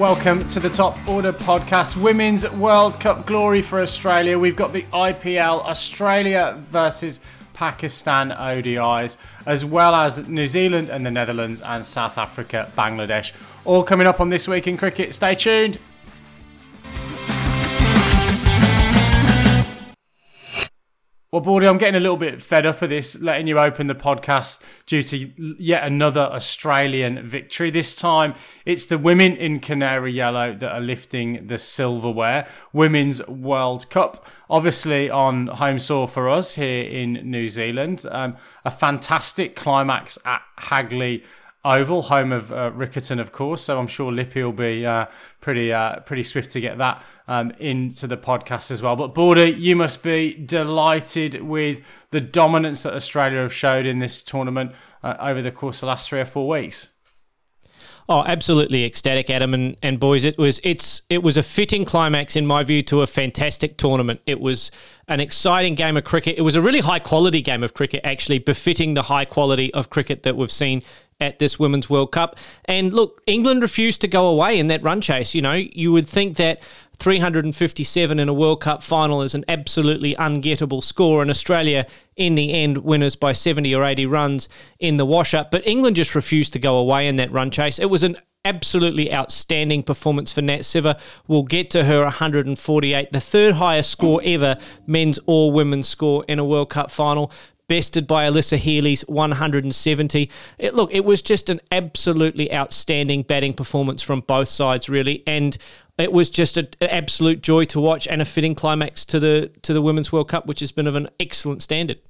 welcome to the Top Order podcast. Women's World Cup glory for Australia. We've got the IPL Australia versus Pakistan ODIs, as well as New Zealand and the Netherlands and South Africa, Bangladesh. All coming up on this week in cricket. Stay tuned. Well, Baldy, I'm getting a little bit fed up of this, letting you open the podcast due to yet another Australian victory. This time, it's the women in Canary Yellow that are lifting the silverware. Women's World Cup, obviously on home soil for us here in New Zealand. Um, a fantastic climax at Hagley Oval, home of uh, Riccarton, of course. So I'm sure Lippy will be uh, pretty uh, pretty swift to get that um, into the podcast as well. But Border, you must be delighted with the dominance that Australia have showed in this tournament uh, over the course of the last three or four weeks. Oh, absolutely ecstatic, Adam and, and boys. It was it's it was a fitting climax in my view to a fantastic tournament. It was an exciting game of cricket. It was a really high quality game of cricket, actually befitting the high quality of cricket that we've seen at this Women's World Cup. And look, England refused to go away in that run chase. You know, you would think that 357 in a World Cup final is an absolutely ungettable score, and Australia, in the end, winners by 70 or 80 runs in the wash up. But England just refused to go away in that run chase. It was an absolutely outstanding performance for Nat Sciver. We'll get to her 148, the third highest score ever, men's or women's score in a World Cup final bested by Alyssa Healy's 170. It, look, it was just an absolutely outstanding batting performance from both sides, really, and it was just a, an absolute joy to watch and a fitting climax to the to the Women's World Cup, which has been of an excellent standard.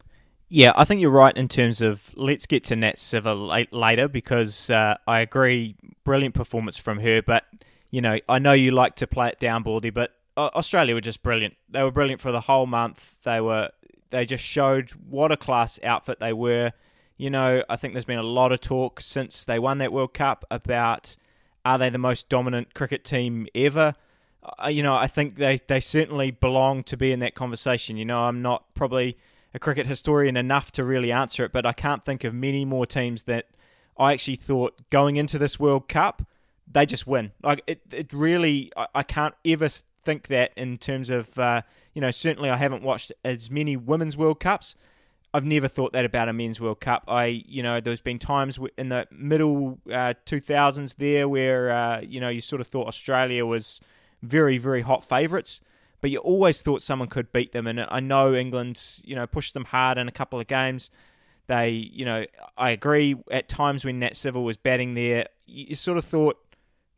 Yeah, I think you're right in terms of let's get to Nat Sciver later because uh, I agree, brilliant performance from her. But you know, I know you like to play it down, Baldy, but uh, Australia were just brilliant. They were brilliant for the whole month. They were they just showed what a class outfit they were. You know, I think there's been a lot of talk since they won that World Cup about are they the most dominant cricket team ever? Uh, you know, I think they, they certainly belong to be in that conversation. You know, I'm not probably a cricket historian enough to really answer it, but I can't think of many more teams that I actually thought going into this World Cup, they just win. Like, it, it really, I, I can't ever think that in terms of, uh, you know, certainly I haven't watched as many women's World Cups. I've never thought that about a men's World Cup. I, you know, there's been times in the middle uh, 2000s there where, uh, you know, you sort of thought Australia was very, very hot favourites, but you always thought someone could beat them. And I know England, you know, pushed them hard in a couple of games. They, you know, I agree at times when Nat Sciver was batting there, you sort of thought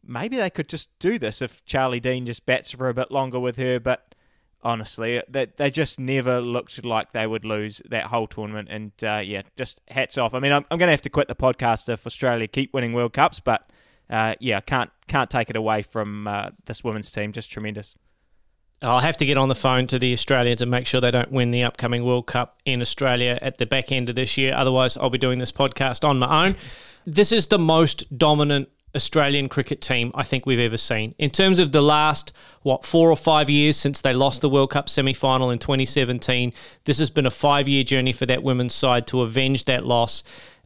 maybe they could just do this if Charlie Dean just bats for a bit longer with her, but honestly, that they, just never looked like they would lose that whole tournament. And uh, yeah, just hats off. I mean, I'm, I'm going to have to quit the podcast if Australia keep winning World Cups, but uh, yeah, can't can't take it away from uh, this women's team. Just tremendous. I'll have to get on the phone to the Australians and make sure they don't win the upcoming World Cup in Australia at the back end of this year. Otherwise, I'll be doing this podcast on my own. This is the most dominant Australian cricket team I think we've ever seen. In terms of the last, what, four or five years since they lost the World Cup semi final in 2017, this has been a five year journey for that women's side to avenge that loss.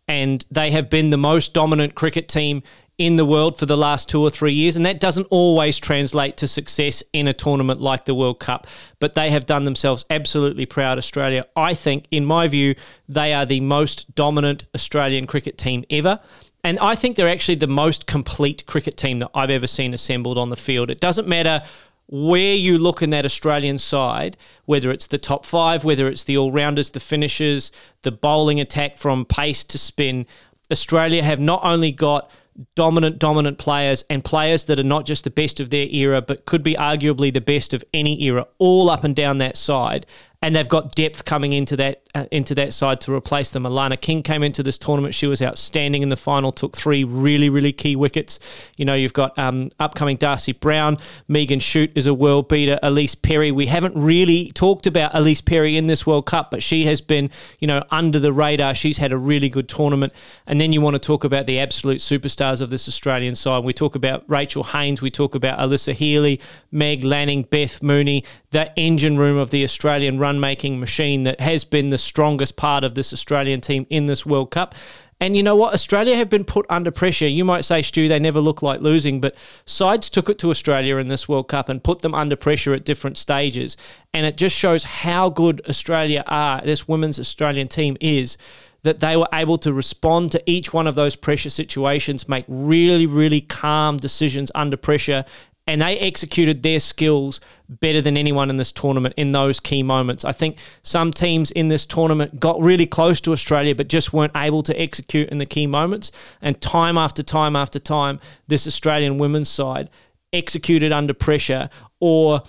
And they have been the most dominant cricket team in the world for the last two or three years, and that doesn't always translate to success in a tournament like the World Cup. But they have done themselves absolutely proud, Australia. I think, in my view, they are the most dominant Australian cricket team ever. And I think they're actually the most complete cricket team that I've ever seen assembled on the field. It doesn't matter where you look in that Australian side, whether it's the top five, whether it's the all rounders, the finishers, the bowling attack from pace to spin, Australia have not only got dominant, dominant players and players that are not just the best of their era, but could be arguably the best of any era, all up and down that side and they've got depth coming into that uh, into that side to replace them. Alana King came into this tournament; she was outstanding in the final. Took three really really key wickets. You know, you've got um, upcoming Darcy Brown, Megan Schutt is a world beater. Ellyse Perry, we haven't really talked about Ellyse Perry in this World Cup, but she has been you know under the radar. She's had a really good tournament. And then you want to talk about the absolute superstars of this Australian side. We talk about Rachel Haynes, we talk about Alyssa Healy, Meg Lanning, Beth Mooney, that engine room of the Australian run making machine that has been the strongest part of this Australian team in this World Cup. And you know what? Australia have been put under pressure. You might say, Stu, they never look like losing, but sides took it to Australia in this World Cup and put them under pressure at different stages. And it just shows how good Australia are, this women's Australian team is, that they were able to respond to each one of those pressure situations, make really, really calm decisions under pressure, and they executed their skills better than anyone in this tournament in those key moments. I think some teams in this tournament got really close to Australia but just weren't able to execute in the key moments. And time after time after time, this Australian women's side executed under pressure or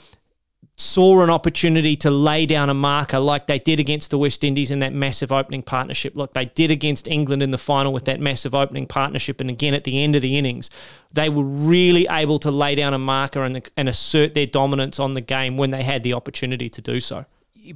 saw an opportunity to lay down a marker like they did against the West Indies in that massive opening partnership, like they did against England in the final with that massive opening partnership, and again at the end of the innings, they were really able to lay down a marker and, and assert their dominance on the game when they had the opportunity to do so.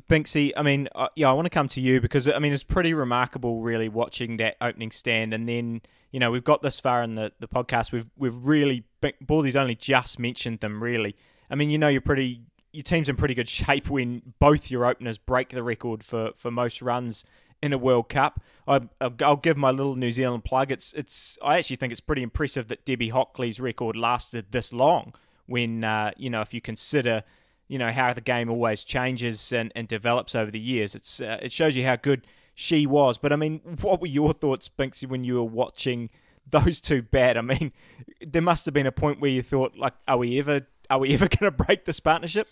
Binksy, I mean, uh, yeah, I want to come to you because I mean it's pretty remarkable, really, watching that opening stand, and then you know we've got this far in the, the podcast, we've we've really Baldy's only just mentioned them, really. I mean, you know, you're pretty your team's in pretty good shape when both your openers break the record for, for most runs in a World Cup. I, will give my little New Zealand plug. It's it's. I actually think it's pretty impressive that Debbie Hockley's record lasted this long. When uh, you know, if you consider, you know, how the game always changes and, and develops over the years, it's uh, it shows you how good she was. But I mean, what were your thoughts, Binksy, when you were watching those two bat? I mean, there must have been a point where you thought, like, are we ever are we ever going to break this partnership?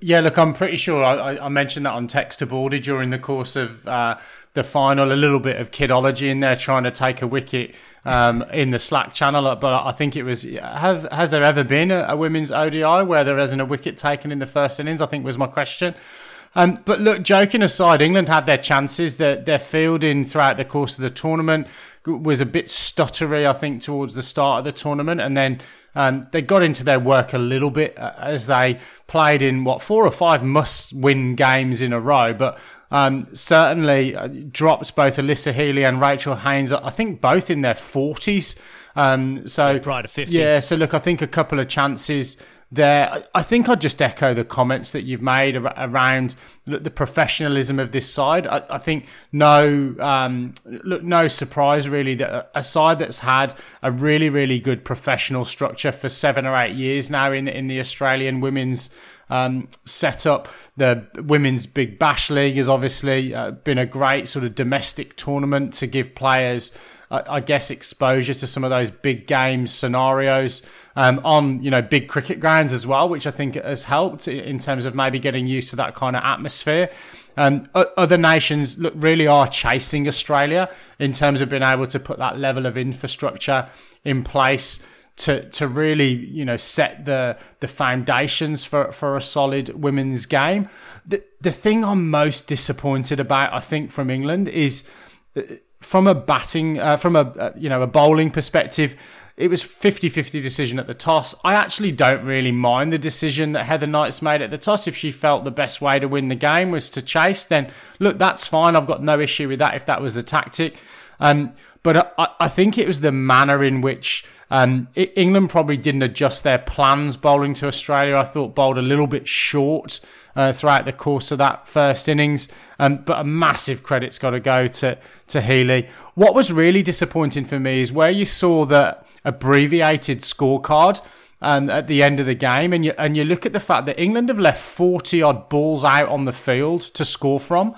Yeah, look, I'm pretty sure I, I, mentioned that on text to Baldy during the course of uh, the final. A little bit of kidology in there, trying to take a wicket um, in the Slack channel. But I think it was. Have has there ever been a, a women's ODI where there isn't a wicket taken in the first innings? I think was my question. Um, but look, joking aside, England had their chances. Their, their fielding throughout the course of the tournament was a bit stuttery, I think, towards the start of the tournament. And then um, they got into their work a little bit uh, as they played in what four or five must win games in a row. But um, certainly uh, dropped both Alyssa Healy and Rachel Haynes, I think both in their 40s. Um, so, prior to 50. Yeah, so look, I think a couple of chances there. I think I'd just echo the comments that you've made around the professionalism of this side. I, I think no, um, look, no surprise really that a side that's had a really, really good professional structure for seven or eight years now in in the Australian women's um, setup. The Women's Big Bash League has obviously uh, been a great sort of domestic tournament to give players I, guess, exposure to some of those big game scenarios um, on, you know, big cricket grounds as well, which I think has helped in terms of maybe getting used to that kind of atmosphere. Um, other nations look really are chasing Australia in terms of being able to put that level of infrastructure in place to to really you know set the the foundations for for a solid women's game. The the thing I'm most disappointed about, I think, from England is from a batting, uh, from a uh, you know a bowling perspective, it was 50-50 decision at the toss. I actually don't really mind the decision that Heather Knights made at the toss. If she felt the best way to win the game was to chase, then look, that's fine. I've got no issue with that if that was the tactic. Um, but I, I, think it was the manner in which um, England probably didn't adjust their plans bowling to Australia. I thought bowled a little bit short uh, throughout the course of that first innings. Um, but a massive credit's got to go to, to Healy. What was really disappointing for me is where you saw the abbreviated scorecard um, at the end of the game, and you, and you look at the fact that England have left 40 odd balls out on the field to score from.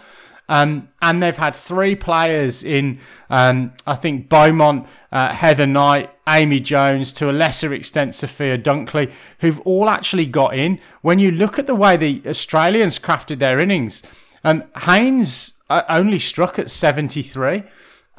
Um, and they've had three players in, um, I think, Beaumont, uh, Heather Knight, Amy Jones, to a lesser extent, Sophia Dunkley, who've all actually got in. When you look at the way the Australians crafted their innings, um, Haynes uh, only struck at 73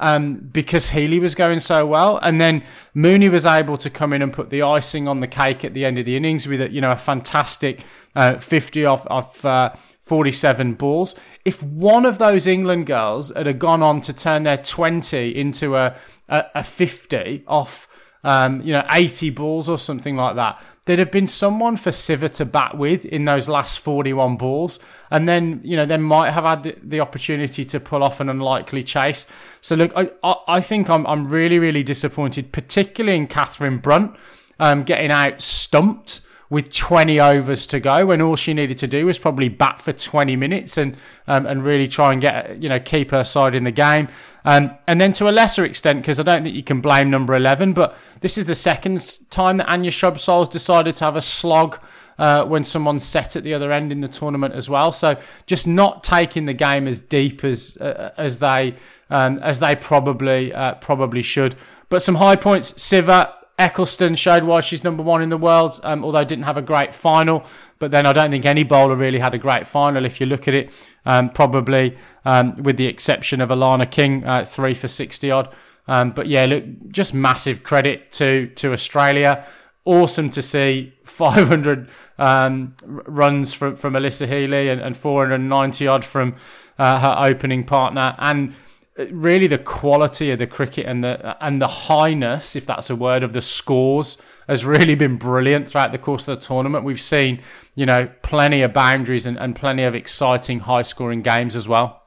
um, because Healy was going so well, and then Mooney was able to come in and put the icing on the cake at the end of the innings with a, you know a fantastic uh, 50 off uh, 47 balls. If one of those England girls had gone on to turn their 20 into a, a, a 50 off, um, you know, 80 balls or something like that, there'd have been someone for Sciver to bat with in those last 41 balls. And then, you know, they might have had the, the opportunity to pull off an unlikely chase. So, look, I, I, I think I'm, I'm really, really disappointed, particularly in Katherine Brunt um, getting out stumped with 20 overs to go when all she needed to do was probably bat for 20 minutes and um, and really try and get you know keep her side in the game. Um, and then to a lesser extent, because I don't think you can blame number 11, but this is the second time that Anya Shrubsole's decided to have a slog uh, when someone's set at the other end in the tournament as well. So just not taking the game as deep as uh, as they um, as they probably uh, probably should. But some high points. Sciver Ecclestone showed why she's number one in the world, um, although didn't have a great final. But then I don't think any bowler really had a great final if you look at it. Um, probably um, with the exception of Alana King, uh, three for 60 odd. Um, but yeah, look, just massive credit to, to Australia. Awesome to see 500 um, runs from, from Alyssa Healy and, and 490 odd from uh, her opening partner. And Uh, really the quality of the cricket and the and the highness, if that's a word, of the scores has really been brilliant throughout the course of the tournament. We've seen, you know, plenty of boundaries and, and plenty of exciting high scoring games as well.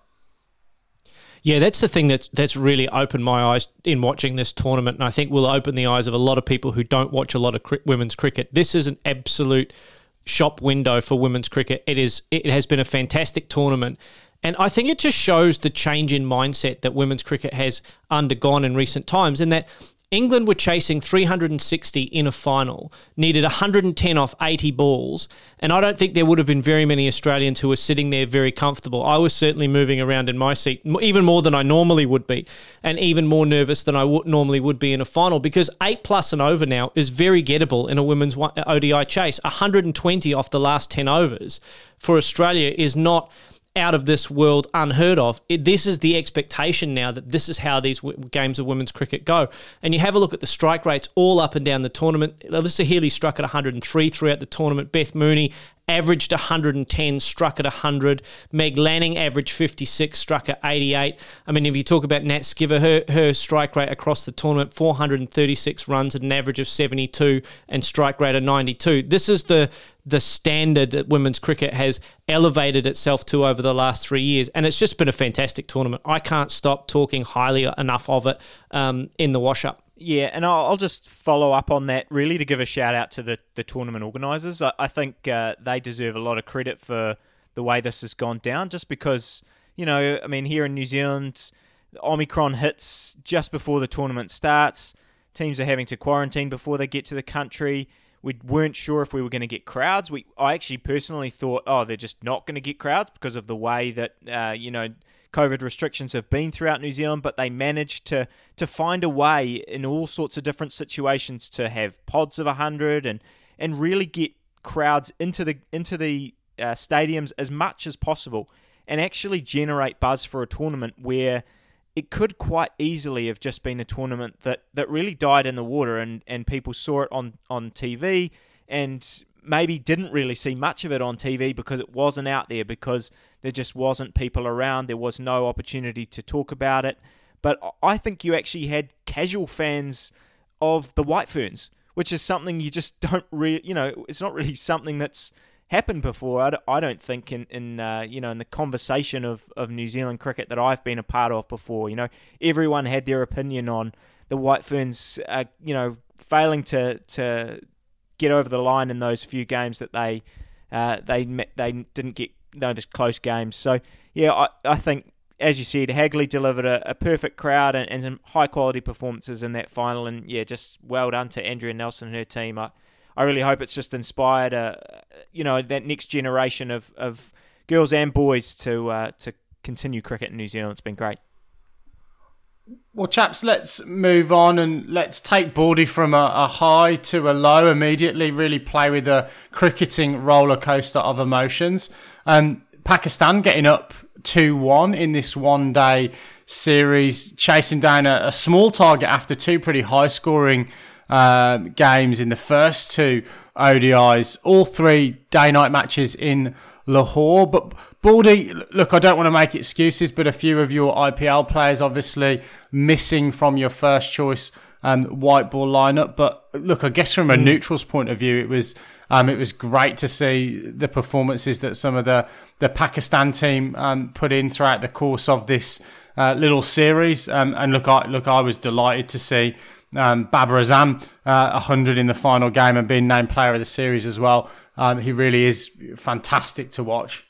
Yeah, that's the thing that's that's really opened my eyes in watching this tournament, and I think will open the eyes of a lot of people who don't watch a lot of cri- women's cricket. This is an absolute shop window for women's cricket. It is. It has been a fantastic tournament, and I think it just shows the change in mindset that women's cricket has undergone in recent times, and that England were chasing 360 in a final, needed 110 off 80 balls, and I don't think there would have been very many Australians who were sitting there very comfortable. I was certainly moving around in my seat, even more than I normally would be, and even more nervous than I would normally would be in a final because 8 plus and over now is very gettable in a women's ODI uh, chase. 120 off the last 10 overs for Australia is not out of this world, unheard of. It, this is the expectation now that this is how these w- games of women's cricket go. And you have a look at the strike rates all up and down the tournament. Alyssa Healy struck at 103 throughout the tournament. Beth Mooney averaged 110, struck at 100. Meg Lanning averaged 56, struck at 88. I mean, if you talk about Nat Sciver, her, her strike rate across the tournament, 436 runs at an average of 72 and strike rate of 92. This is the the standard that women's cricket has elevated itself to over the last three years. And it's just been a fantastic tournament. I can't stop talking highly enough of it um, in the wash up. Yeah, and I'll, I'll, just follow up on that really to give a shout out to the, the tournament organisers. I, I, think uh, they deserve a lot of credit for the way this has gone down, just because, you know, I mean, here in New Zealand, Omicron hits just before the tournament starts. Teams are having to quarantine before they get to the country. We weren't sure if we were going to get crowds. We, I actually personally thought, oh, they're just not going to get crowds because of the way that, uh, you know, COVID restrictions have been throughout New Zealand, but they managed to to find a way in all sorts of different situations to have pods of hundred and and really get crowds into the into the uh, stadiums as much as possible, and actually generate buzz for a tournament where it could quite easily have just been a tournament that, that really died in the water and, and people saw it on, on TV and maybe didn't really see much of it on TV because it wasn't out there, because there just wasn't people around. There was no opportunity to talk about it. But I think you actually had casual fans of the White Ferns, which is something you just don't really, you know, it's not really something that's happened before. I don't think in, in uh, you know in the conversation of, of New Zealand cricket that I've been a part of before. You know, everyone had their opinion on the White Ferns, uh, you know, failing to to get over the line in those few games that they uh, they they didn't get no just close games. So yeah, I, I think as you said, Hagley delivered a, a perfect crowd and, and, some high quality performances in that final. And yeah, just well done to Andrea Nelson and her team. I, I really hope it's just inspired, uh, you know, that next generation of, of girls and boys to uh, to continue cricket in New Zealand. It's been great. Well, chaps, let's move on and let's take Baldy from a, a, high to a low immediately. Really play with a cricketing roller coaster of emotions. Um, Pakistan getting up 2 1 in this one day series, chasing down a, a small target after two pretty high scoring uh, games in the first two ODIs. All three day night matches in Lahore. But Baldy, look, I don't want to make excuses, but a few of your IPL players obviously missing from your first choice um, white ball lineup. But look, I guess from a hmm. neutral's point of view, it was um, it was great to see the performances that some of the the Pakistan team um, put in throughout the course of this uh, little series. Um, and look, I look, I was delighted to see Um, Babar Azam, uh, 100 in the final game and being named player of the series as well. Um, he really is fantastic to watch.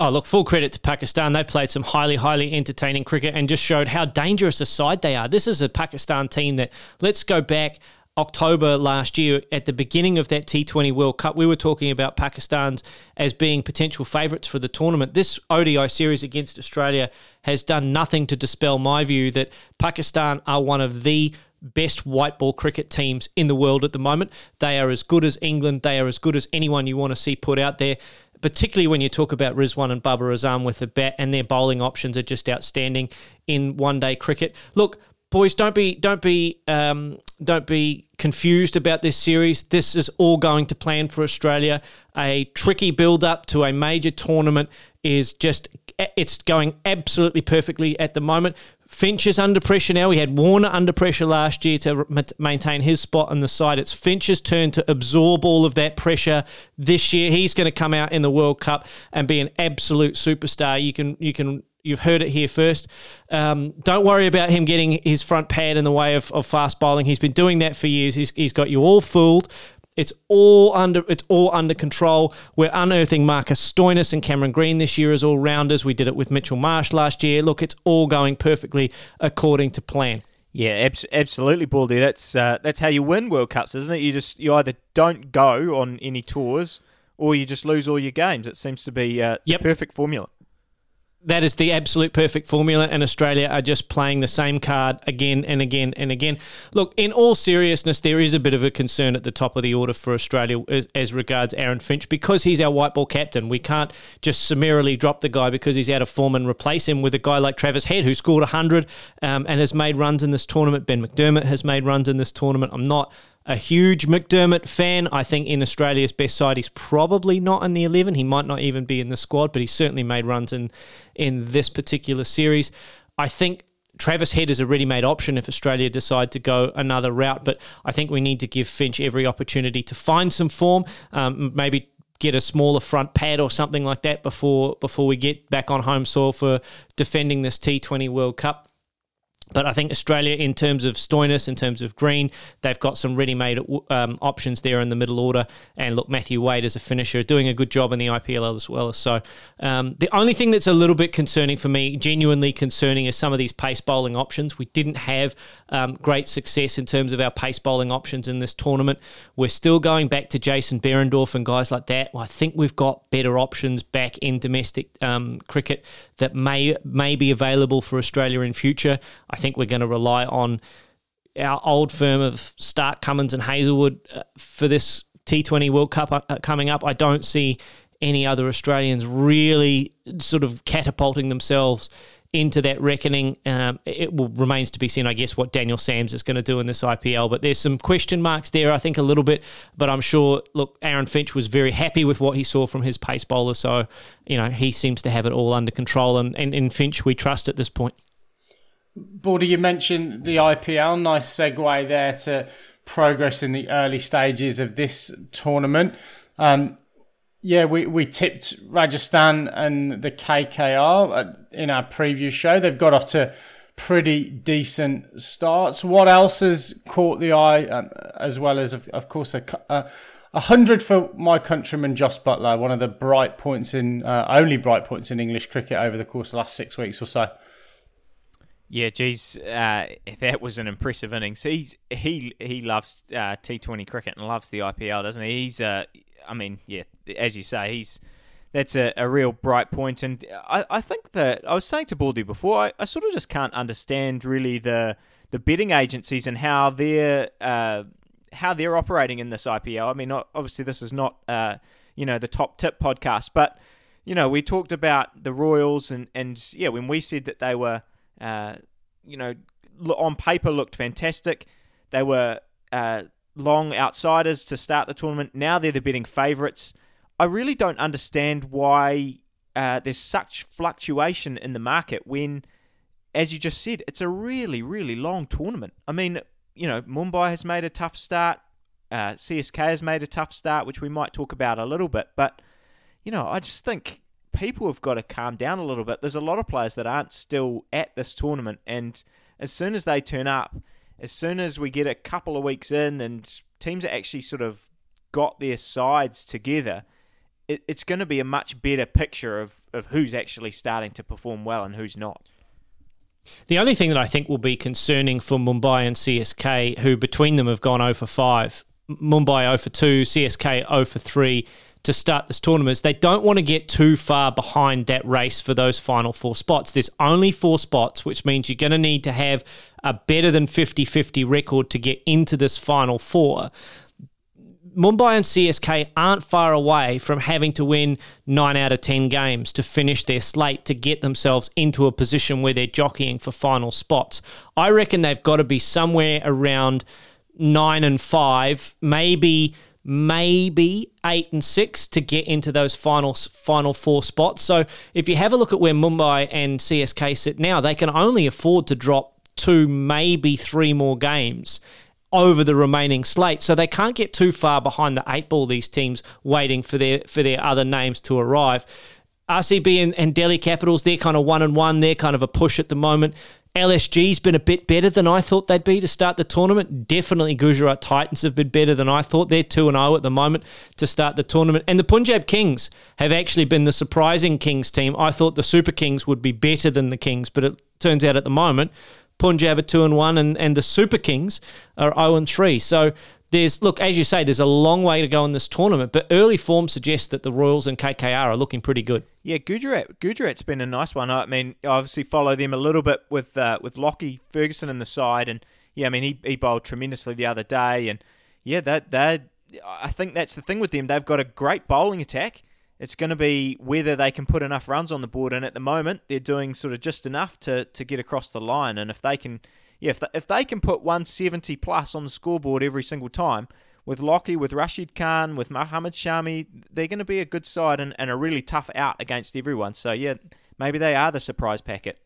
Oh, look, full credit to Pakistan. They've played some highly, highly entertaining cricket and just showed how dangerous a side they are. This is a Pakistan team that, let's go back October last year at the beginning of that T20 World Cup, we were talking about Pakistan's as being potential favourites for the tournament. This ODI series against Australia has done nothing to dispel my view that Pakistan are one of the best white ball cricket teams in the world at the moment. They are as good as England. They are as good as anyone you want to see put out there particularly when you talk about Rizwan and Babar Azam with the bat, and their bowling options are just outstanding in one day cricket. Look, boys, don't be don't be um, don't be confused about this series. This is all going to plan for Australia. A tricky build up to a major tournament is just it's going absolutely perfectly at the moment. Finch is under pressure now. We had Warner under pressure last year to maintain his spot on the side. It's Finch's turn to absorb all of that pressure this year. He's going to come out in the World Cup and be an absolute superstar. You can you can You've heard it here first. Um, don't worry about him getting his front pad in the way of, of fast bowling. He's been doing that for years. He's, he's got you all fooled. It's all under it's all under control. We're unearthing Marcus Stoinis and Cameron Green this year as all rounders. We did it with Mitchell Marsh last year. Look, it's all going perfectly according to plan. Yeah, ab- absolutely, Baldy. That's uh, that's how you win World Cups, isn't it? You just you either don't go on any tours or you just lose all your games. It seems to be uh, yep. the perfect formula that is the absolute perfect formula, and Australia are just playing the same card again and again and again. Look, in all seriousness, there is a bit of a concern at the top of the order for Australia as, as regards Aaron Finch because he's our white ball captain. We can't just summarily drop the guy because he's out of form and replace him with a guy like Travis Head, who scored 100 um, and has made runs in this tournament. Ben McDermott has made runs in this tournament. I'm not a huge McDermott fan. I think in Australia's best side, he's probably not in the 11. He might not even be in the squad, but he certainly made runs in, in this particular series. I think Travis Head is a ready made option if Australia decide to go another route, but I think we need to give Finch every opportunity to find some form, um, maybe get a smaller front pad or something like that before before we get back on home soil for defending this T20 World Cup. But I think Australia, in terms of Stoinis, in terms of Green, they've got some ready-made um, options there in the middle order. And look, Matthew Wade as a finisher, doing a good job in the IPL as well. So um, the only thing that's a little bit concerning for me, genuinely concerning, is some of these pace bowling options. We didn't have um, great success in terms of our pace bowling options in this tournament. We're still going back to Jason Behrendorff and guys like that. I think we've got better options back in domestic um, cricket that may may be available for Australia in future. I think we're going to rely on our old firm of Starc, Cummins, and Hazlewood uh, for this T20 World Cup uh, coming up. I don't see any other Australians really sort of catapulting themselves into that reckoning. Um, it will remains to be seen, I guess, what Daniel Sams is going to do in this IPL. But there's some question marks there, I think, a little bit. But I'm sure, look, Aaron Finch was very happy with what he saw from his pace bowler. So, you know, he seems to have it all under control. And, and in Finch, we trust at this point. Baldy, you mentioned the IPL. Nice segue there to progress in the early stages of this tournament. Um, yeah, we, we tipped Rajasthan and the KKR in our preview show. They've got off to pretty decent starts. What else has caught the eye, um, as well as, of, of course, a, a, a, hundred for my countryman Jos Buttler, one of the bright points in, uh, only bright points in English cricket over the course of the last six weeks or so. Yeah, geez, uh, that was an impressive innings. He's he he loves uh, T Twenty cricket and loves the IPL, doesn't he? He's uh, I mean, yeah, as you say, he's that's a, a real bright point. And I, I think that I was saying to Baldy before, I, I sort of just can't understand really the the betting agencies and how they're uh, how they're operating in this IPL. I mean, obviously this is not uh, you know the top tip podcast, but you know we talked about the Royals and and yeah, when we said that they were uh, you know on paper looked fantastic, they were uh, long outsiders to start the tournament. Now they're the betting favourites. I really don't understand why uh, there's such fluctuation in the market when, as you just said, it's a really, really long tournament. I mean, you know, Mumbai has made a tough start. Uh, CSK has made a tough start, which we might talk about a little bit. But, you know, I just think people have got to calm down a little bit. There's a lot of players that aren't still at this tournament. And as soon as they turn up, as soon as we get a couple of weeks in and teams are actually sort of got their sides together, it, it's going to be a much better picture of, of who's actually starting to perform well and who's not. The only thing that I think will be concerning for Mumbai and CSK, who between them have gone 0 for 5, Mumbai 0 for 2, CSK 0 for 3 to start this tournament, is they don't want to get too far behind that race for those final four spots. There's only four spots, which means you're going to need to have a better than 50 50 record to get into this final four. Mumbai and CSK aren't far away from having to win nine out of 10 games to finish their slate to get themselves into a position where they're jockeying for final spots. I reckon they've got to be somewhere around nine and five, maybe maybe eight and six to get into those final final four spots. So if you have a look at where Mumbai and CSK sit now, they can only afford to drop two, maybe three more games over the remaining slate. So they can't get too far behind the eight ball, these teams waiting for their for their other names to arrive. RCB and, and Delhi Capitals, they're kind of one and one. They're kind of a push at the moment. LSG's been a bit better than I thought they'd be to start the tournament. Definitely Gujarat Titans have been better than I thought. They're 2 0 at the moment to start the tournament. And the Punjab Kings have actually been the surprising Kings team. I thought the Super Kings would be better than the Kings, but it turns out at the moment Punjab are two and one, and, and the Super Kings are zero and three. So there's look as you say, there's a long way to go in this tournament, but early form suggests that the Royals and KKR are looking pretty good. Yeah, Gujarat Gujarat's been a nice one. I mean, I obviously follow them a little bit with uh, with Lockie Ferguson in the side, and yeah, I mean he he bowled tremendously the other day, and yeah, that that I think that's the thing with them. They've got a great bowling attack. It's going to be whether they can put enough runs on the board, and at the moment they're doing sort of just enough to, to get across the line. And if they can, yeah, if if they can put 170 plus on the scoreboard every single time with Lockie, with Rashid Khan, with Mohammad Shami, they're going to be a good side and, and a really tough out against everyone. So yeah, maybe they are the surprise packet.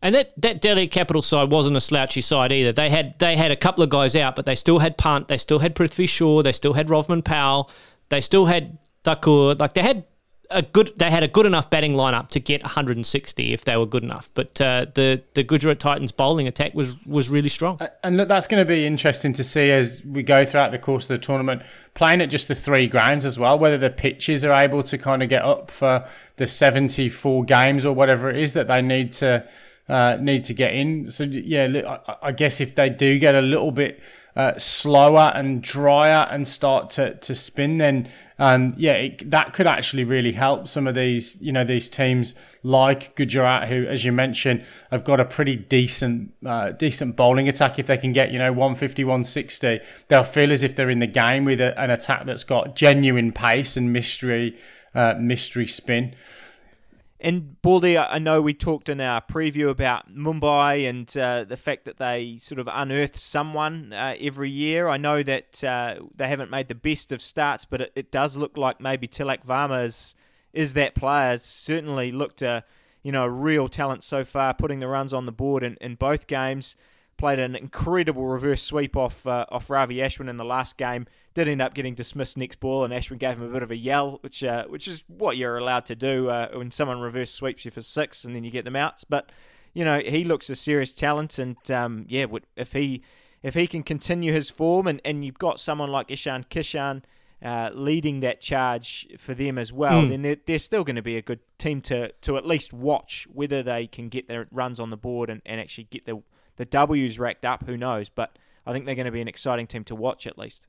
And that, that Delhi Capital side wasn't a slouchy side either. They had they had a couple of guys out, but they still had Pant, they still had Prithvi Shaw, they still had Rovman Powell, they still had Thakur, like they had a good they had a good enough batting lineup to get 160 if they were good enough. But uh, the the Gujarat Titans bowling attack was was really strong. And look, that's going to be interesting to see as we go throughout the course of the tournament, playing at just the three grounds as well. Whether the pitches are able to kind of get up for the 74 games or whatever it is that they need to uh, need to get in. So yeah, look, I, I guess if they do get a little bit uh, slower and drier and start to, to spin, then um, yeah, it, that could actually really help some of these, you know, these teams like Gujarat, who, as you mentioned, have got a pretty decent, uh, decent bowling attack. If they can get, you know, 150, 160, they'll feel as if they're in the game with a, an attack that's got genuine pace and mystery, uh, mystery spin. And Baldy, I know we talked in our preview about Mumbai and uh, the fact that they sort of unearth someone uh, every year. I know that uh, they haven't made the best of starts, but it, it, does look like maybe Tilak Varma is, is that player. It's certainly looked a you know a real talent so far, putting the runs on the board in, in both games played an incredible reverse sweep off uh, off Ravi Ashwin in the last game. Did end up getting dismissed next ball, and Ashwin gave him a bit of a yell, which uh, which is what you're allowed to do uh, when someone reverse sweeps you for six, and then you get them outs. But you know he looks a serious talent, and um, yeah, if he if he can continue his form, and, and you've got someone like Ishan Kishan. Uh, leading that charge for them as well, mm. then they're, they're still going to be a good team to, to at least watch whether they can get their runs on the board and, and actually get the the W's racked up, who knows? But I think they're going to be an exciting team to watch at least.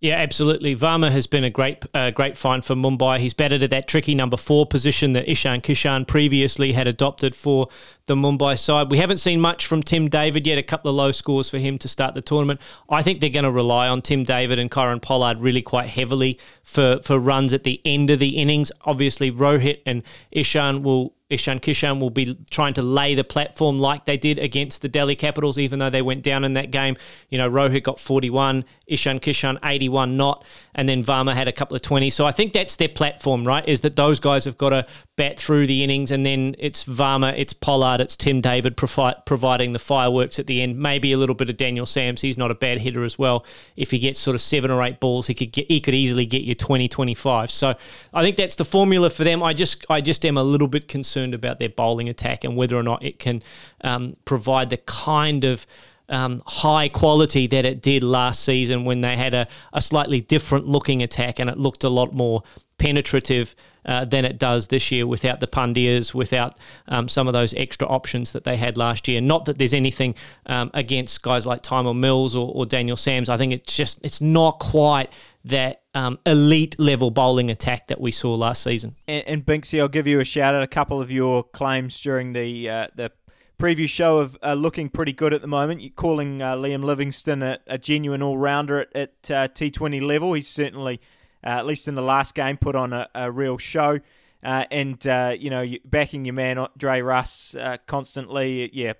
Yeah, absolutely. Varma has been a great, uh, great find for Mumbai. He's batted at that tricky number four position that Ishan Kishan previously had adopted for the Mumbai side. We haven't seen much from Tim David yet. A couple of low scores for him to start the tournament. I think they're going to rely on Tim David and Kieron Pollard really quite heavily for for runs at the end of the innings. Obviously, Rohit and Ishan will Ishan Kishan will be trying to lay the platform like they did against the Delhi Capitals, even though they went down in that game. You know, Rohit got 41, Ishan Kishan 81 not, and then Varma had a couple of 20. So I think that's their platform, right? Is that those guys have got to bat through the innings, and then it's Varma, it's Pollard, it's Tim David provi- providing the fireworks at the end. Maybe a little bit of Daniel Sams. He's not a bad hitter as well. If he gets sort of seven or eight balls, he could get he could easily get you 20, 25. So I think that's the formula for them. I just I just am a little bit concerned about their bowling attack and whether or not it can um, provide the kind of um, high quality that it did last season when they had a, a slightly different looking attack and it looked a lot more penetrative uh, than it does this year without the Pandyas, without um, some of those extra options that they had last year. Not that there's anything um, against guys like Tymal Mills or, or, Daniel Sams. I think it's just it's not quite that um, elite level bowling attack that we saw last season. And, and Binksy, I'll give you a shout out. A couple of your claims during the uh, the preview show of uh, looking pretty good at the moment. You're calling uh, Liam Livingstone a, a genuine all rounder at, at uh, T20 level. He's certainly uh, at least in the last game, put on a, a real show. Uh, and, uh, you know, backing your man, Dre Russ, constantly. Yeah,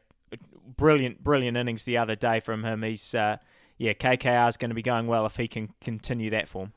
brilliant, brilliant innings the other day from him. He's, yeah, KKR is going to be going well if he can continue that form.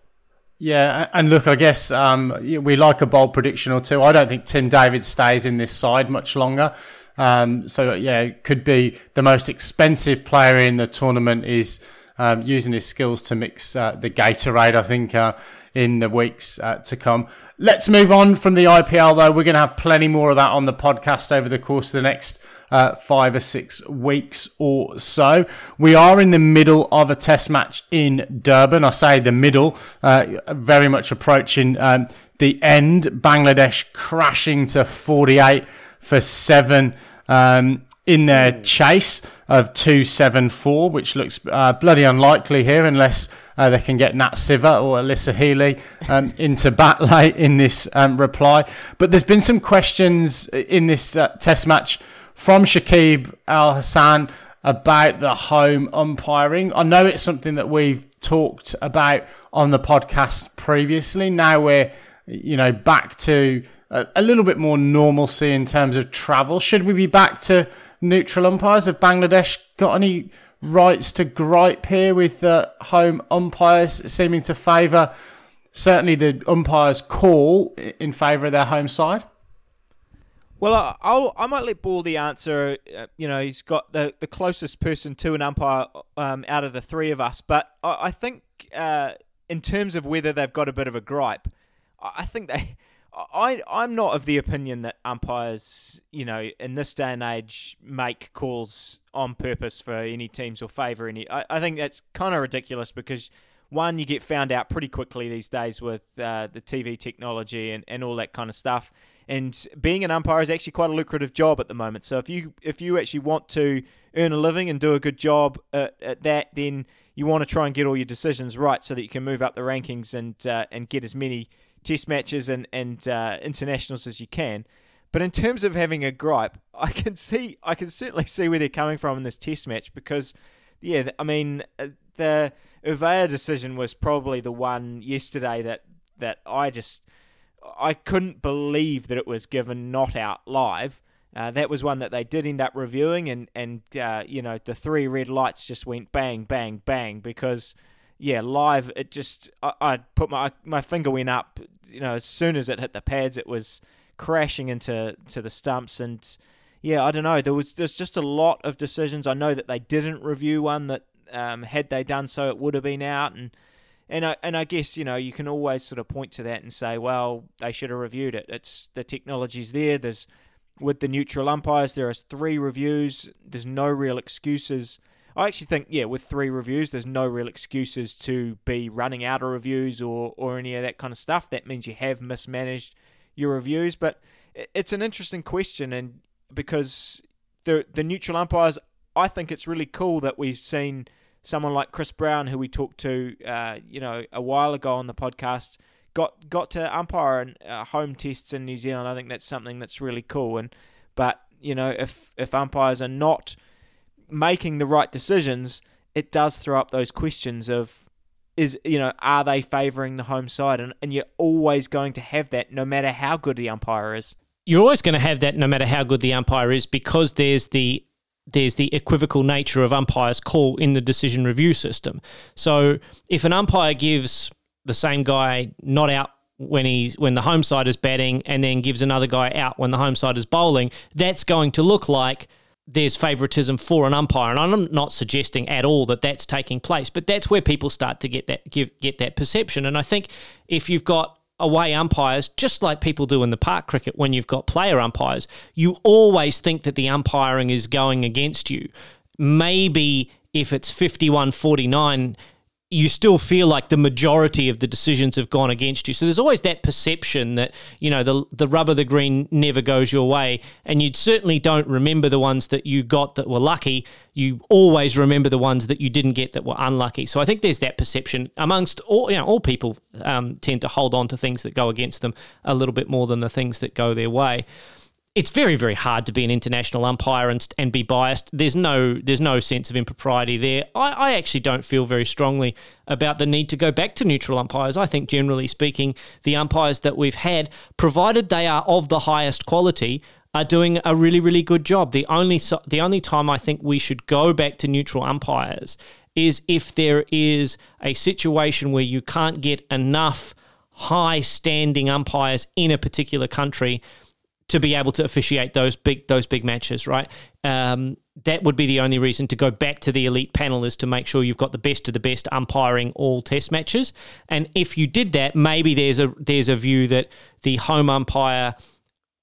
Yeah, and look, I guess um, we like a bold prediction or two. I don't think Tim David stays in this side much longer. Um, so yeah, could be the most expensive player in the tournament is um, using his skills to mix uh, the Gatorade, I think, uh, in the weeks uh, to come. Let's move on from the IPL, though. We're going to have plenty more of that on the podcast over the course of the next uh, five or six weeks or so. We are in the middle of a test match in Durban. I say the middle, uh, very much approaching um, the end. Bangladesh crashing to 48 for seven. Um, in their chase of 274, which looks uh, bloody unlikely here unless uh, they can get Nat Sciver or Alyssa Healy um, into bat late in this um, reply. But there's been some questions in this uh, test match from Shakib Al Hasan about the home umpiring. I know it's something that we've talked about on the podcast previously. Now we're, you know, back to a, a little bit more normalcy in terms of travel. Should we be back to neutral umpires? Have Bangladesh got any rights to gripe here with the home umpires seeming to favour certainly the umpires' call in favour of their home side? Well, I'll, I might let Baldy answer. Uh, you know, he's got the, the closest person to an umpire um, out of the three of us. But I, I think, uh, in terms of whether they've got a bit of a gripe, I think they I I'm not of the opinion that umpires, you know, in this day and age, make calls on purpose for any teams or favour any. I, I think that's kind of ridiculous because one, you get found out pretty quickly these days with uh, the TV technology and, and all that kind of stuff. And being an umpire is actually quite a lucrative job at the moment. So if you if you actually want to earn a living and do a good job at, at that, then you want to try and get all your decisions right so that you can move up the rankings and uh, and get as many test matches and and uh, internationals as you can. But in terms of having a gripe, I can see I can certainly see where they're coming from in this test match because, yeah, I mean uh, the Uvea decision was probably the one yesterday that that I just I couldn't believe that it was given not out live. Uh, that was one that they did end up reviewing, and and uh, you know the three red lights just went bang bang bang because yeah, live it just I, I put my my finger went up. You know, as soon as it hit the pads, it was crashing into to the stumps and yeah, I don't know. There was there's just a lot of decisions. I know that they didn't review one that um, had they done so, it would have been out. And and I and I guess you know you can always sort of point to that and say, well, they should have reviewed it. It's the technology's there. There's with the neutral umpires, there are three reviews. There's no real excuses I actually think, yeah, with three reviews, there's no real excuses to be running out of reviews or, or any of that kind of stuff. That means you have mismanaged your reviews. But it's an interesting question, and because the the neutral umpires, I think it's really cool that we've seen someone like Chris Brown, who we talked to, uh, you know, a while ago on the podcast, got got to umpire in uh, home tests in New Zealand. I think that's something that's really cool. And but you know, if if umpires are not making the right decisions, it does throw up those questions of is you know are they favouring the home side, and and you're always going to have that no matter how good the umpire is. You're always going to have that no matter how good the umpire is because there's the there's the equivocal nature of umpire's call in the decision review system. So if an umpire gives the same guy not out when he's when the home side is batting and then gives another guy out when the home side is bowling, that's going to look like there's favoritism for an umpire, and I'm not suggesting at all that that's taking place, but that's where people start to get that give, get that perception. And I think if you've got away umpires, just like people do in the park cricket when you've got player umpires, you always think that the umpiring is going against you. maybe if it's 51 49, you still feel like the majority of the decisions have gone against you. So there's always that perception that, you know, the the rubber the green never goes your way. And you certainly don't remember the ones that you got that were lucky. You always remember the ones that you didn't get that were unlucky. So I think there's that perception amongst all you know, all people um, tend to hold on to things that go against them a little bit more than the things that go their way it's very very hard to be an international umpire and, and be biased. There's no there's no sense of impropriety there. I, I actually don't feel very strongly about the need to go back to neutral umpires. I think generally speaking, the umpires that we've had, provided they are of the highest quality, are doing a really really good job. The only the only time I think we should go back to neutral umpires is if there is a situation where you can't get enough high standing umpires in a particular country to be able to officiate those big those big matches, right? Um, that would be the only reason to go back to the elite panel is to make sure you've got the best of the best umpiring all test matches. And if you did that, maybe there's a there's a view that the home umpire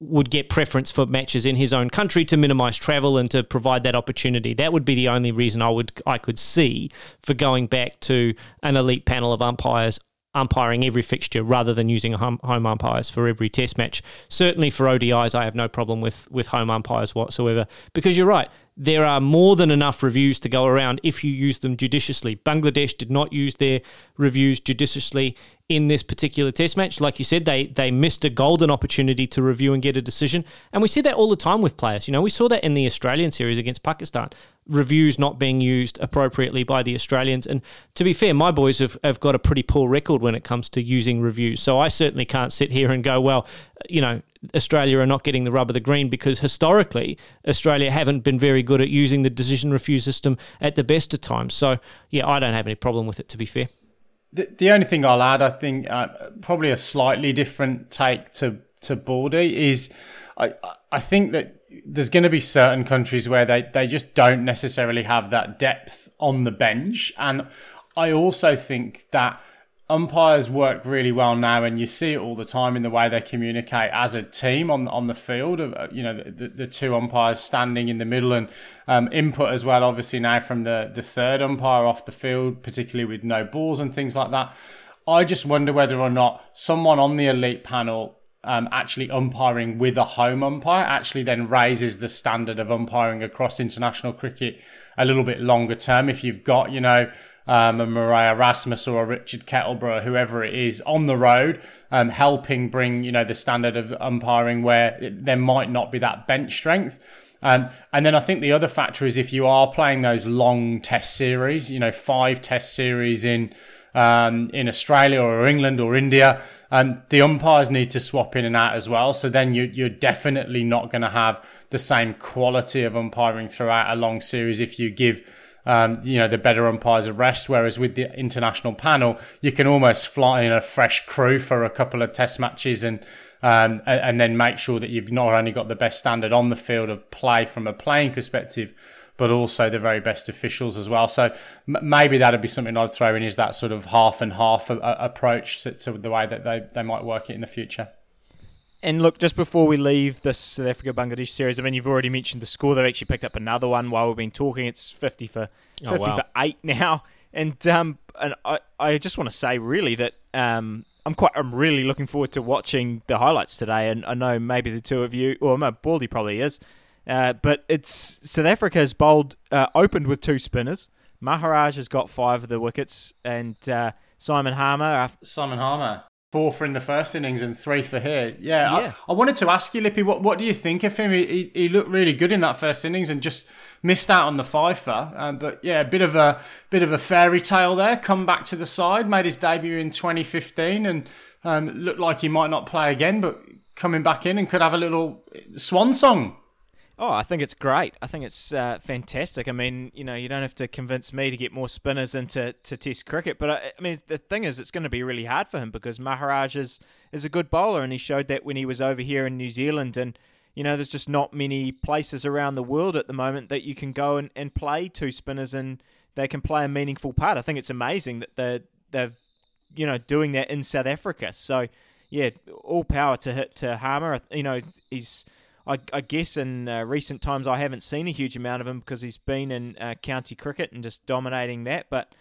would get preference for matches in his own country to minimize travel and to provide that opportunity. That would be the only reason I would I could see for going back to an elite panel of umpires umpiring every fixture rather than using home, umpires for every test match. Certainly for ODIs, I have no problem with, with home umpires whatsoever because you're right. There are more than enough reviews to go around if you use them judiciously. Bangladesh did not use their reviews judiciously in this particular test match. Like you said, they they missed a golden opportunity to review and get a decision. And we see that all the time with players. You know, we saw that in the Australian series against Pakistan. Reviews not being used appropriately by the Australians. And to be fair, my boys have, have got a pretty poor record when it comes to using reviews. So I certainly can't sit here and go, well, you know, Australia are not getting the rub of the green because historically Australia haven't been very good at using the decision review system at the best of times. So yeah, I don't have any problem with it to be fair. The, the only thing I'll add, I think, uh, probably a slightly different take to to Baldy is, I I think that there's going to be certain countries where they they just don't necessarily have that depth on the bench, and I also think that umpires work really well now, and you see it all the time in the way they communicate as a team on on the field. Of uh, you know the, the two umpires standing in the middle and um, input as well. Obviously now from the the third umpire off the field, particularly with no balls and things like that. I just wonder whether or not someone on the elite panel um, actually umpiring with a home umpire actually then raises the standard of umpiring across international cricket a little bit longer term. If you've got, you know, um, a Marais Erasmus or a Richard Kettleborough, whoever it is, on the road, um, helping bring you know the standard of umpiring where it, there might not be that bench strength. Um, and then I think the other factor is if you are playing those long test series, you know, five test series in um, in Australia or England or India, um, the umpires need to swap in and out as well. So then you, you're definitely not going to have the same quality of umpiring throughout a long series if you give um, you know, the better umpires a rest. Whereas with the international panel, you can almost fly in a fresh crew for a couple of test matches and. Um, and then make sure that you've not only got the best standard on the field of play from a playing perspective, but also the very best officials as well. So maybe that'd be something I'd throw in is that sort of half and half a- a- approach to, to, the way that they, they might work it in the future. And look, just before we leave this South Africa Bangladesh series, I mean, you've already mentioned the score. They've actually picked up another one while we've been talking. It's fifty for oh, fifty wow. for eight now, and um, and I, I just want to say really that um, I'm quite I'm really looking forward to watching the highlights today. And I know maybe the two of you, or well, Baldy probably is, uh, but it's South Africa's bowled uh, opened with two spinners. Maharaj has got five of the wickets, and uh, Simon Harmer. Simon Harmer four for in the first innings and three for here. Yeah, yeah. I, I, wanted to ask you, Lippy, what what do you think of him? He, he, looked really good in that first innings and just missed out on the fifer. Um, but yeah, a bit of a bit of a fairy tale there. Come back to the side, made his debut in 2015, and um, looked like he might not play again, but coming back in and could have a little swan song. Oh, I think it's great. I think it's uh, fantastic. I mean, you know, you don't have to convince me to get more spinners into to Test cricket, but I, I mean, the thing is, it's going to be really hard for him because Maharaj is is a good bowler, and he showed that when he was over here in New Zealand. And you know, there's just not many places around the world at the moment that you can go and, and play two spinners and they can play a meaningful part. I think it's amazing that they they've you know doing that in South Africa. So yeah, all power to hit to Harmer. You know, he's I, I guess in uh, recent times I haven't seen a huge amount of him because he's been in uh, county cricket and just dominating that. But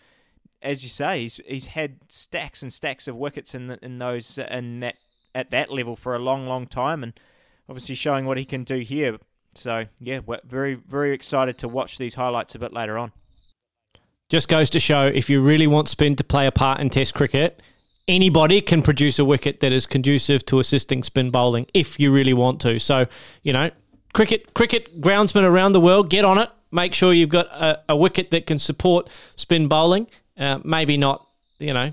as you say, he's he's had stacks and stacks of wickets in the, in those in that at that level for a long, long time, and obviously showing what he can do here. So yeah, we're very very excited to watch these highlights a bit later on. Just goes to show if you really want spin to play a part in Test cricket, anybody can produce a wicket that is conducive to assisting spin bowling if you really want to. So, you know, cricket cricket groundsmen around the world, get on it. Make sure you've got a, a wicket that can support spin bowling. Uh, maybe not, you know,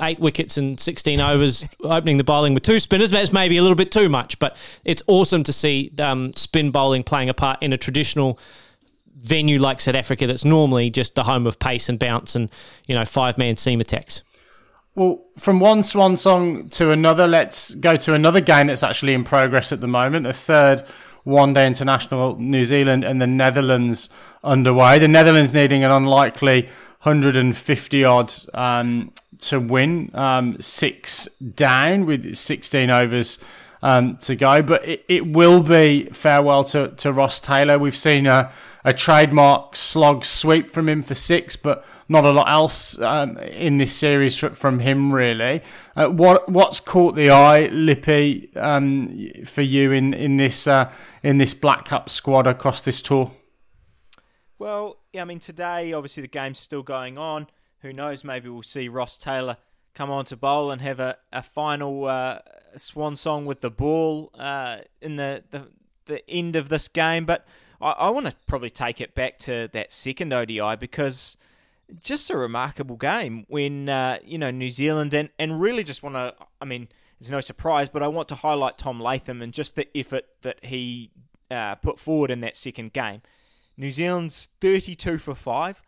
eight wickets and 16 overs opening the bowling with two spinners. That's maybe a little bit too much, but it's awesome to see um, spin bowling playing a part in a traditional venue like South Africa that's normally just the home of pace and bounce and, you know, five man seam attacks. Well, from one swan song to another, let's go to another game that's actually in progress at the moment. A third one day international, New Zealand and the Netherlands underway. The Netherlands needing an unlikely 150 odd um, to win, um, six down with 16 overs um, to go. But it, it will be farewell to, to Ross Taylor. We've seen a, a trademark slog sweep from him for six, but not a lot else um, in this series from him really. Uh, what what's caught the eye, Lippy, um, for you in in this uh, in this Black Caps squad across this tour? Well, yeah, I mean today obviously the game's still going on. Who knows? Maybe we'll see Ross Taylor come on to bowl and have a, a final uh, swan song with the ball uh, in the, the the end of this game. But I, I want to probably take it back to that second ODI because just a remarkable game when uh, you know New Zealand and, and really just want to. I mean, it's no surprise, but I want to highlight Tom Latham and just the effort that he uh, put forward in that second game. New Zealand's 32 for five.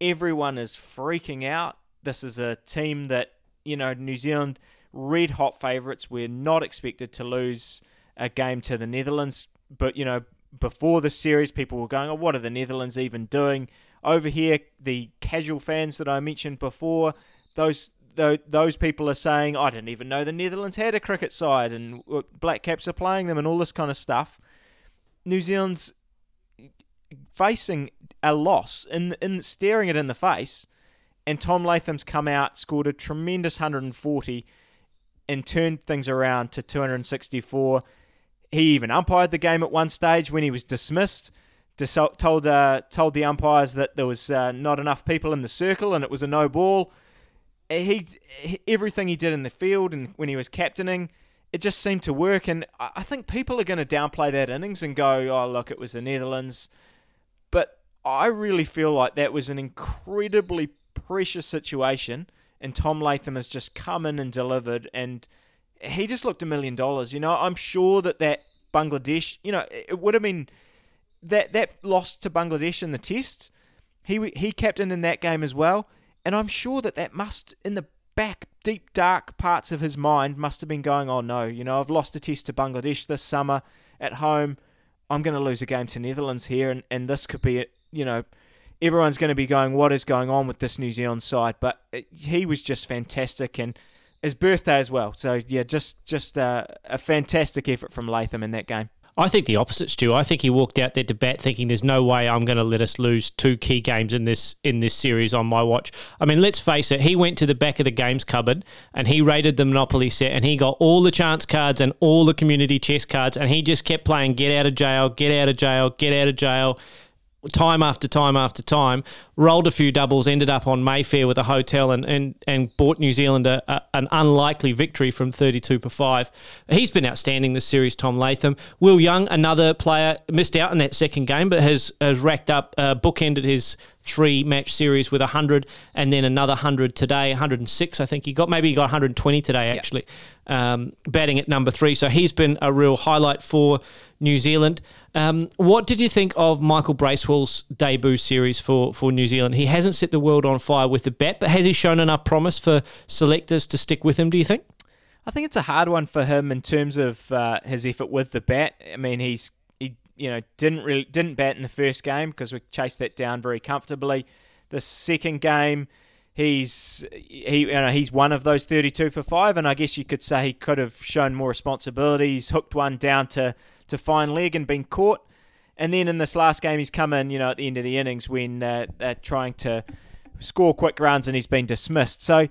Everyone is freaking out. This is a team that you know New Zealand red hot favourites. We're not expected to lose a game to the Netherlands, but you know before the series, people were going, "Oh, what are the Netherlands even doing?" Over here, the casual fans that I mentioned before, those those people are saying, "I didn't even know the Netherlands had a cricket side, and uh, Black Caps are playing them, and all this kind of stuff." New Zealand's facing a loss and in staring it in the face, and Tom Latham's come out, scored a tremendous 140, and turned things around to 264. He even umpired the game at one stage when he was dismissed told uh, told the umpires that there was uh, not enough people in the circle and it was a no ball. He, he, everything he did in the field and when he was captaining, it just seemed to work. And I think people are going to downplay that innings and go, "Oh, look, it was the Netherlands," but I really feel like that was an incredibly precious situation, and Tom Latham has just come in and delivered, and he just looked a million dollars. You know, I'm sure that that Bangladesh, you know, it would have been that that loss to Bangladesh in the tests, he he captained in that game as well, and I'm sure that that must in the back deep dark parts of his mind must have been going, oh no, you know I've lost a test to Bangladesh this summer at home, I'm going to lose a game to Netherlands here, and and this could be you know. Everyone's going to be going, what is going on with this New Zealand side? But it, he was just fantastic, and his birthday as well. So yeah, just just uh, a fantastic effort from Latham in that game. I think the opposite, Stu. I think he walked out there to bat thinking there's no way I'm going to let us lose two key games in this in this series on my watch. I mean, let's face it. He went to the back of the games cupboard and he raided the Monopoly set and he got all the chance cards and all the community chest cards and he just kept playing get out of jail, get out of jail, get out of jail time after time after time, rolled a few doubles, ended up on Mayfair with a hotel, and and, and bought New Zealand a, a, an unlikely victory from 32 for 5. He's been outstanding this series, Tom Latham. Will Young, another player, missed out in that second game, but has, has racked up, uh, bookended his three match series with 100 and then another 100 today 106 i think he got. Maybe he got 120 today actually um, batting at number three. So he's been a real highlight for new zealand. Um, what did you think of michael bracewell's debut series for, for new zealand? He hasn't set the world on fire with the bat but has he shown enough promise for selectors to stick with him do you think? I think it's a hard one for him in terms of uh, his effort with the bat. I mean, he's you know, didn't really didn't bat in the first game because we chased that down very comfortably. The second game, he's he you know he's one of those 32 for five, and I guess you could say he could have shown more responsibility. He's hooked one down to to fine leg and been caught. And then in this last game, he's come in, you know, at the end of the innings when uh, they're trying to score quick runs and he's been dismissed. So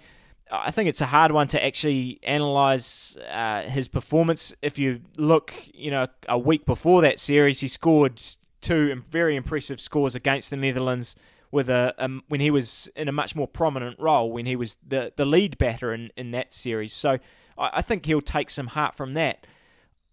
I think it's a hard one to actually analyse uh, his performance. If you look, you know, a week before that series, he scored two very impressive scores against the Netherlands with a um, when he was in a much more prominent role when he was the the lead batter in, in that series. So I, I think he'll take some heart from that.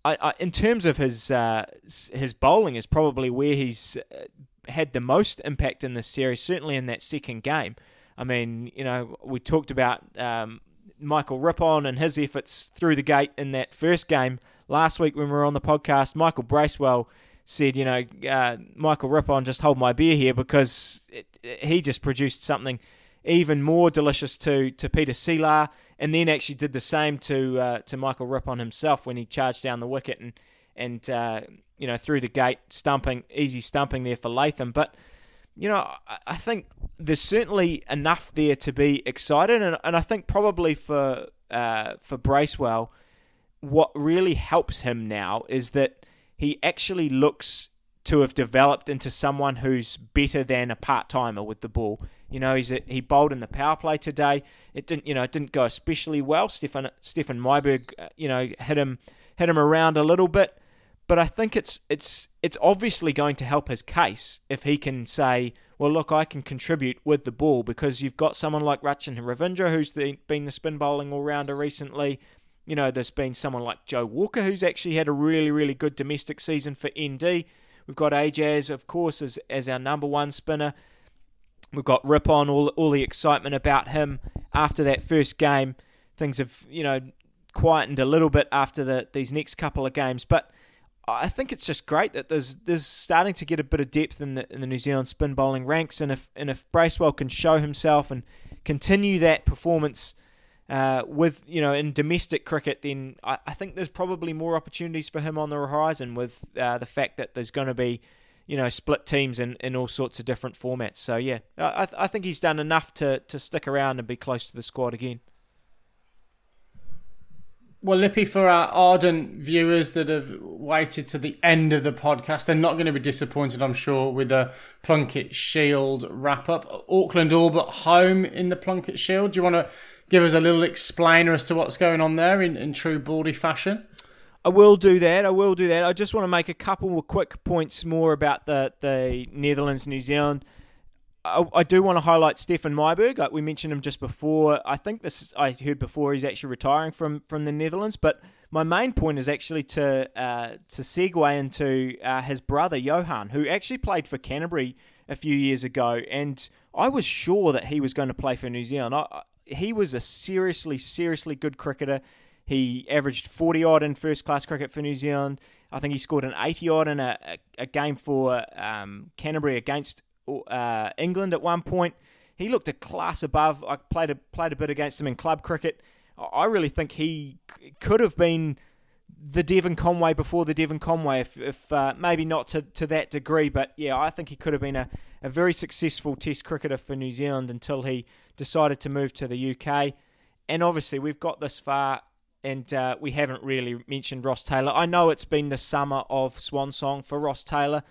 I, I, in terms of his uh, his bowling is probably where he's uh, had the most impact in this series. Certainly in that second game. I mean, you know, we talked about um, Michael Rippon and his efforts through the gate in that first game last week when we were on the podcast. Michael Bracewell said, you know, uh, Michael Rippon, just hold my beer here because it, it, he just produced something even more delicious to to Pieter Seelaar, and then actually did the same to uh, to Michael Rippon himself when he charged down the wicket and and uh, you know through the gate, stumping easy stumping there for Latham. But you know, I, think there's certainly enough there to be excited, and, and I think probably for uh, for Bracewell, what really helps him now is that he actually looks to have developed into someone who's better than a part timer with the ball. You know, he's a, he bowled in the power play today. It didn't, you know, it didn't go especially well. Stefan Stefan Myburgh, uh, you know, hit him hit him around a little bit, but I think it's it's it's obviously going to help his case if he can say, well, look, I can contribute with the ball because you've got someone like Rachin Ravindra who's the, been the spin bowling all rounder recently. You know, there's been someone like Joe Walker who's actually had a really, really good domestic season for ND. We've got Ajaz, of course, as, as our number one spinner. We've got Rippon, all, all the excitement about him after that first game. Things have, you know, quietened a little bit after the, these next couple of games. But I think it's just great that there's there's starting to get a bit of depth in the in the New Zealand spin bowling ranks, and if and if Bracewell can show himself and continue that performance uh, with you know in domestic cricket, then I, I, think there's probably more opportunities for him on the horizon with uh, the fact that there's going to be you know split teams in, in all sorts of different formats. So yeah, I, I think he's done enough to to stick around and be close to the squad again. Well, Lippy, for our ardent viewers that have waited to the end of the podcast, they're not going to be disappointed, I'm sure, with the Plunket Shield wrap up. Auckland all but home in the Plunket Shield. Do you want to give us a little explainer as to what's going on there in, in true Baldy fashion? I will do that. I will do that. I just want to make a couple of quick points more about the, the Netherlands New Zealand I, do want to highlight Stefan Myburgh. we mentioned him just before. I think this I heard before he's actually retiring from, from the Netherlands. But my main point is actually to uh, to segue into uh, his brother Johann, who actually played for Canterbury a few years ago, and I was sure that he was going to play for New Zealand. I, he was a seriously, seriously good cricketer. He averaged 40 odd in first class cricket for New Zealand. I think he scored an 80 odd in a, a, a game for um, Canterbury against uh, England at one point. He looked a class above. I played a played a bit against him in club cricket. I really think he could have been the Devon Conway before the Devon Conway, if, if uh, maybe not to, to that degree, but yeah, I think he could have been a, a very successful Test cricketer for New Zealand until he decided to move to the UK. And obviously, we've got this far, and uh, we haven't really mentioned Ross Taylor. I know it's been the summer of Swan Song for Ross Taylor,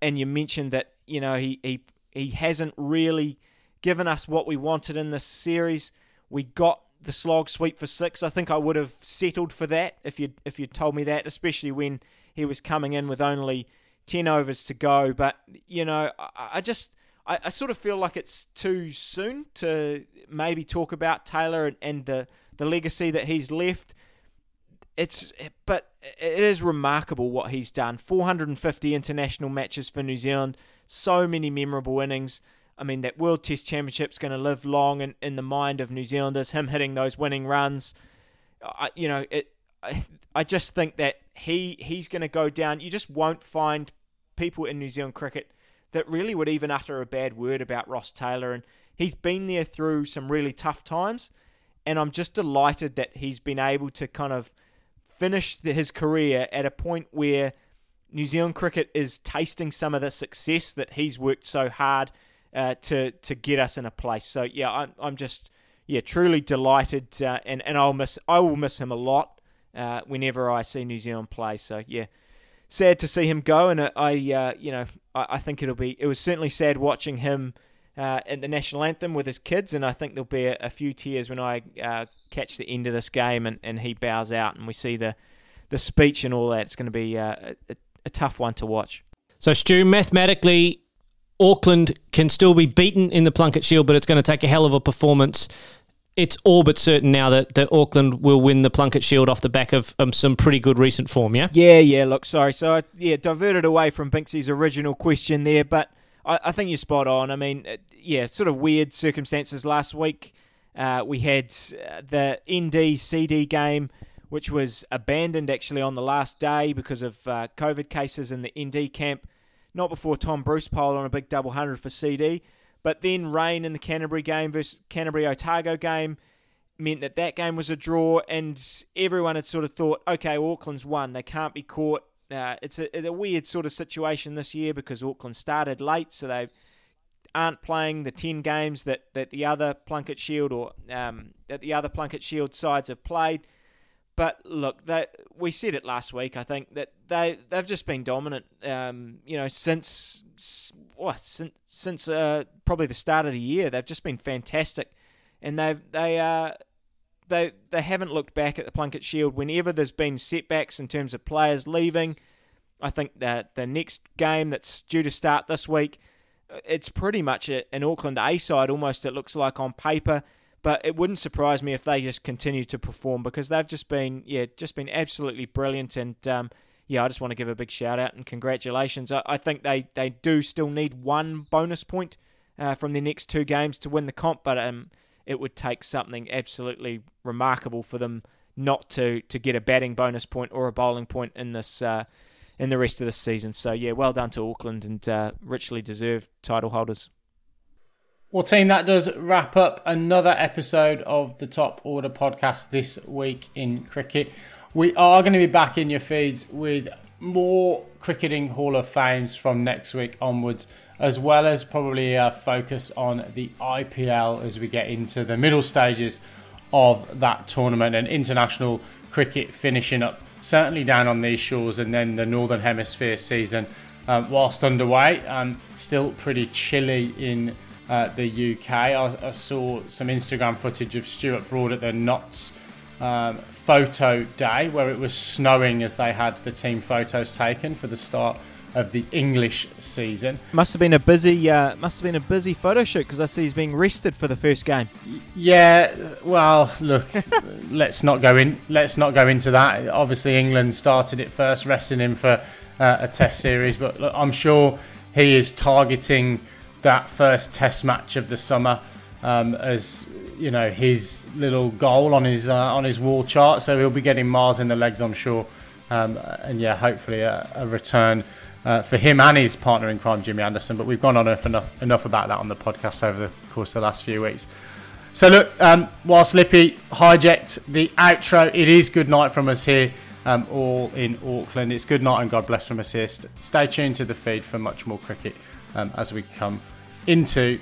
and you mentioned that you know he he he hasn't really given us what we wanted in this series. We got the slog sweep for six. I think I would have settled for that if you if you told me that, especially when he was coming in with only ten overs to go. But you know, I, I just I, I, sort of feel like it's too soon to maybe talk about Taylor and, and the the legacy that he's left it's but it is remarkable what he's done. 450 international matches for New Zealand, so many memorable innings. I mean, that World Test Championship's going to live long in, in the mind of New Zealanders. Him hitting those winning runs, I, you know, it. I, I just think that he he's going to go down. You just won't find people in New Zealand cricket that really would even utter a bad word about Ross Taylor, and he's been there through some really tough times. And I'm just delighted that he's been able to kind of finish the, his career at a point where New Zealand cricket is tasting some of the success that he's worked so hard uh, to to get us in a place. So yeah, I'm I'm just yeah truly delighted, uh, and and I'll miss I will miss him a lot uh, whenever I see New Zealand play. So yeah. sad to see him go, and I, uh, you know, I, I, think it'll be. It was certainly sad watching him uh, at the national anthem with his kids, and I think there'll be a, a few tears when I uh, catch the end of this game and, and he bows out, and we see the the speech and all that. It's going to be uh, a, a tough one to watch. So, Stu, mathematically, Auckland can still be beaten in the Plunket Shield, but it's going to take a hell of a performance. It's all but certain now that, that Auckland will win the Plunket Shield off the back of um, some pretty good recent form, yeah? Yeah, yeah, look, sorry. So, I, yeah, diverted away from Binksy's original question there, but I, I think you're spot on. I mean, uh, yeah, sort of weird circumstances last week. Uh, we had uh, the ND CD game, which was abandoned actually on the last day because of uh, COVID cases in the ND camp not before Tom Bruce piled on a big double hundred for CD. But then rain in the Canterbury game versus Canterbury Otago game meant that that game was a draw, and everyone had sort of thought, okay, Auckland's won. They can't be caught. Uh, it's, a, it's a weird sort of situation this year because Auckland started late, so they aren't playing the 10 games that, that the other Plunket Shield or um, that the other Plunket Shield sides have played. But look, they, we said it last week. I think that they they've just been dominant. Um, you know, since what since since uh, probably the start of the year, they've just been fantastic, and they they uh, they they haven't looked back at the Plunket Shield. Whenever there's been setbacks in terms of players leaving, I think that the next game that's due to start this week, it's pretty much an Auckland A side almost. It looks like on paper. But it wouldn't surprise me if they just continue to perform because they've just been, yeah, just been absolutely brilliant. And um, yeah, I just want to give a big shout out and congratulations. I, I think they, they do still need one bonus point uh, from their next two games to win the comp, but um, it would take something absolutely remarkable for them not to to get a batting bonus point or a bowling point in this uh, in the rest of the season. So yeah, well done to Auckland and uh, richly deserved title holders. Well, team, that does wrap up another episode of the Top Order podcast this week in cricket. We are going to be back in your feeds with more cricketing Hall of Fames from next week onwards, as well as probably a focus on the IPL as we get into the middle stages of that tournament and international cricket finishing up certainly down on these shores and then the Northern Hemisphere season um, whilst underway. Um, still pretty chilly in uh, the UK. I, I, saw some Instagram footage of Stuart Broad at the Notts um, photo day where it was snowing as they had the team photos taken for the start of the English season. Must have been a busy, uh, must have been a busy photo shoot because I see he's being rested for the first game. Yeah, well, look, let's not go in. Let's not go into that. Obviously, England started it first, resting him for uh, a Test series, but look, I'm sure he is targeting that first Test match of the summer um, as you know his little goal on his uh, on his wall chart. So he'll be getting miles in the legs, I'm sure. Um, and yeah, hopefully a, a return uh, for him and his partner in crime, Jimmy Anderson. But we've gone on enough, enough about that on the podcast over the course of the last few weeks. So look, um, whilst Lippy hijacked the outro, it is good night from us here. Um, all in Auckland. It's good night and God bless from us here. Stay tuned to the feed for much more cricket um, as we come into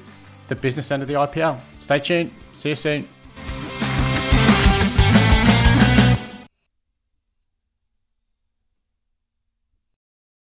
the business end of the IPL. Stay tuned. See you soon.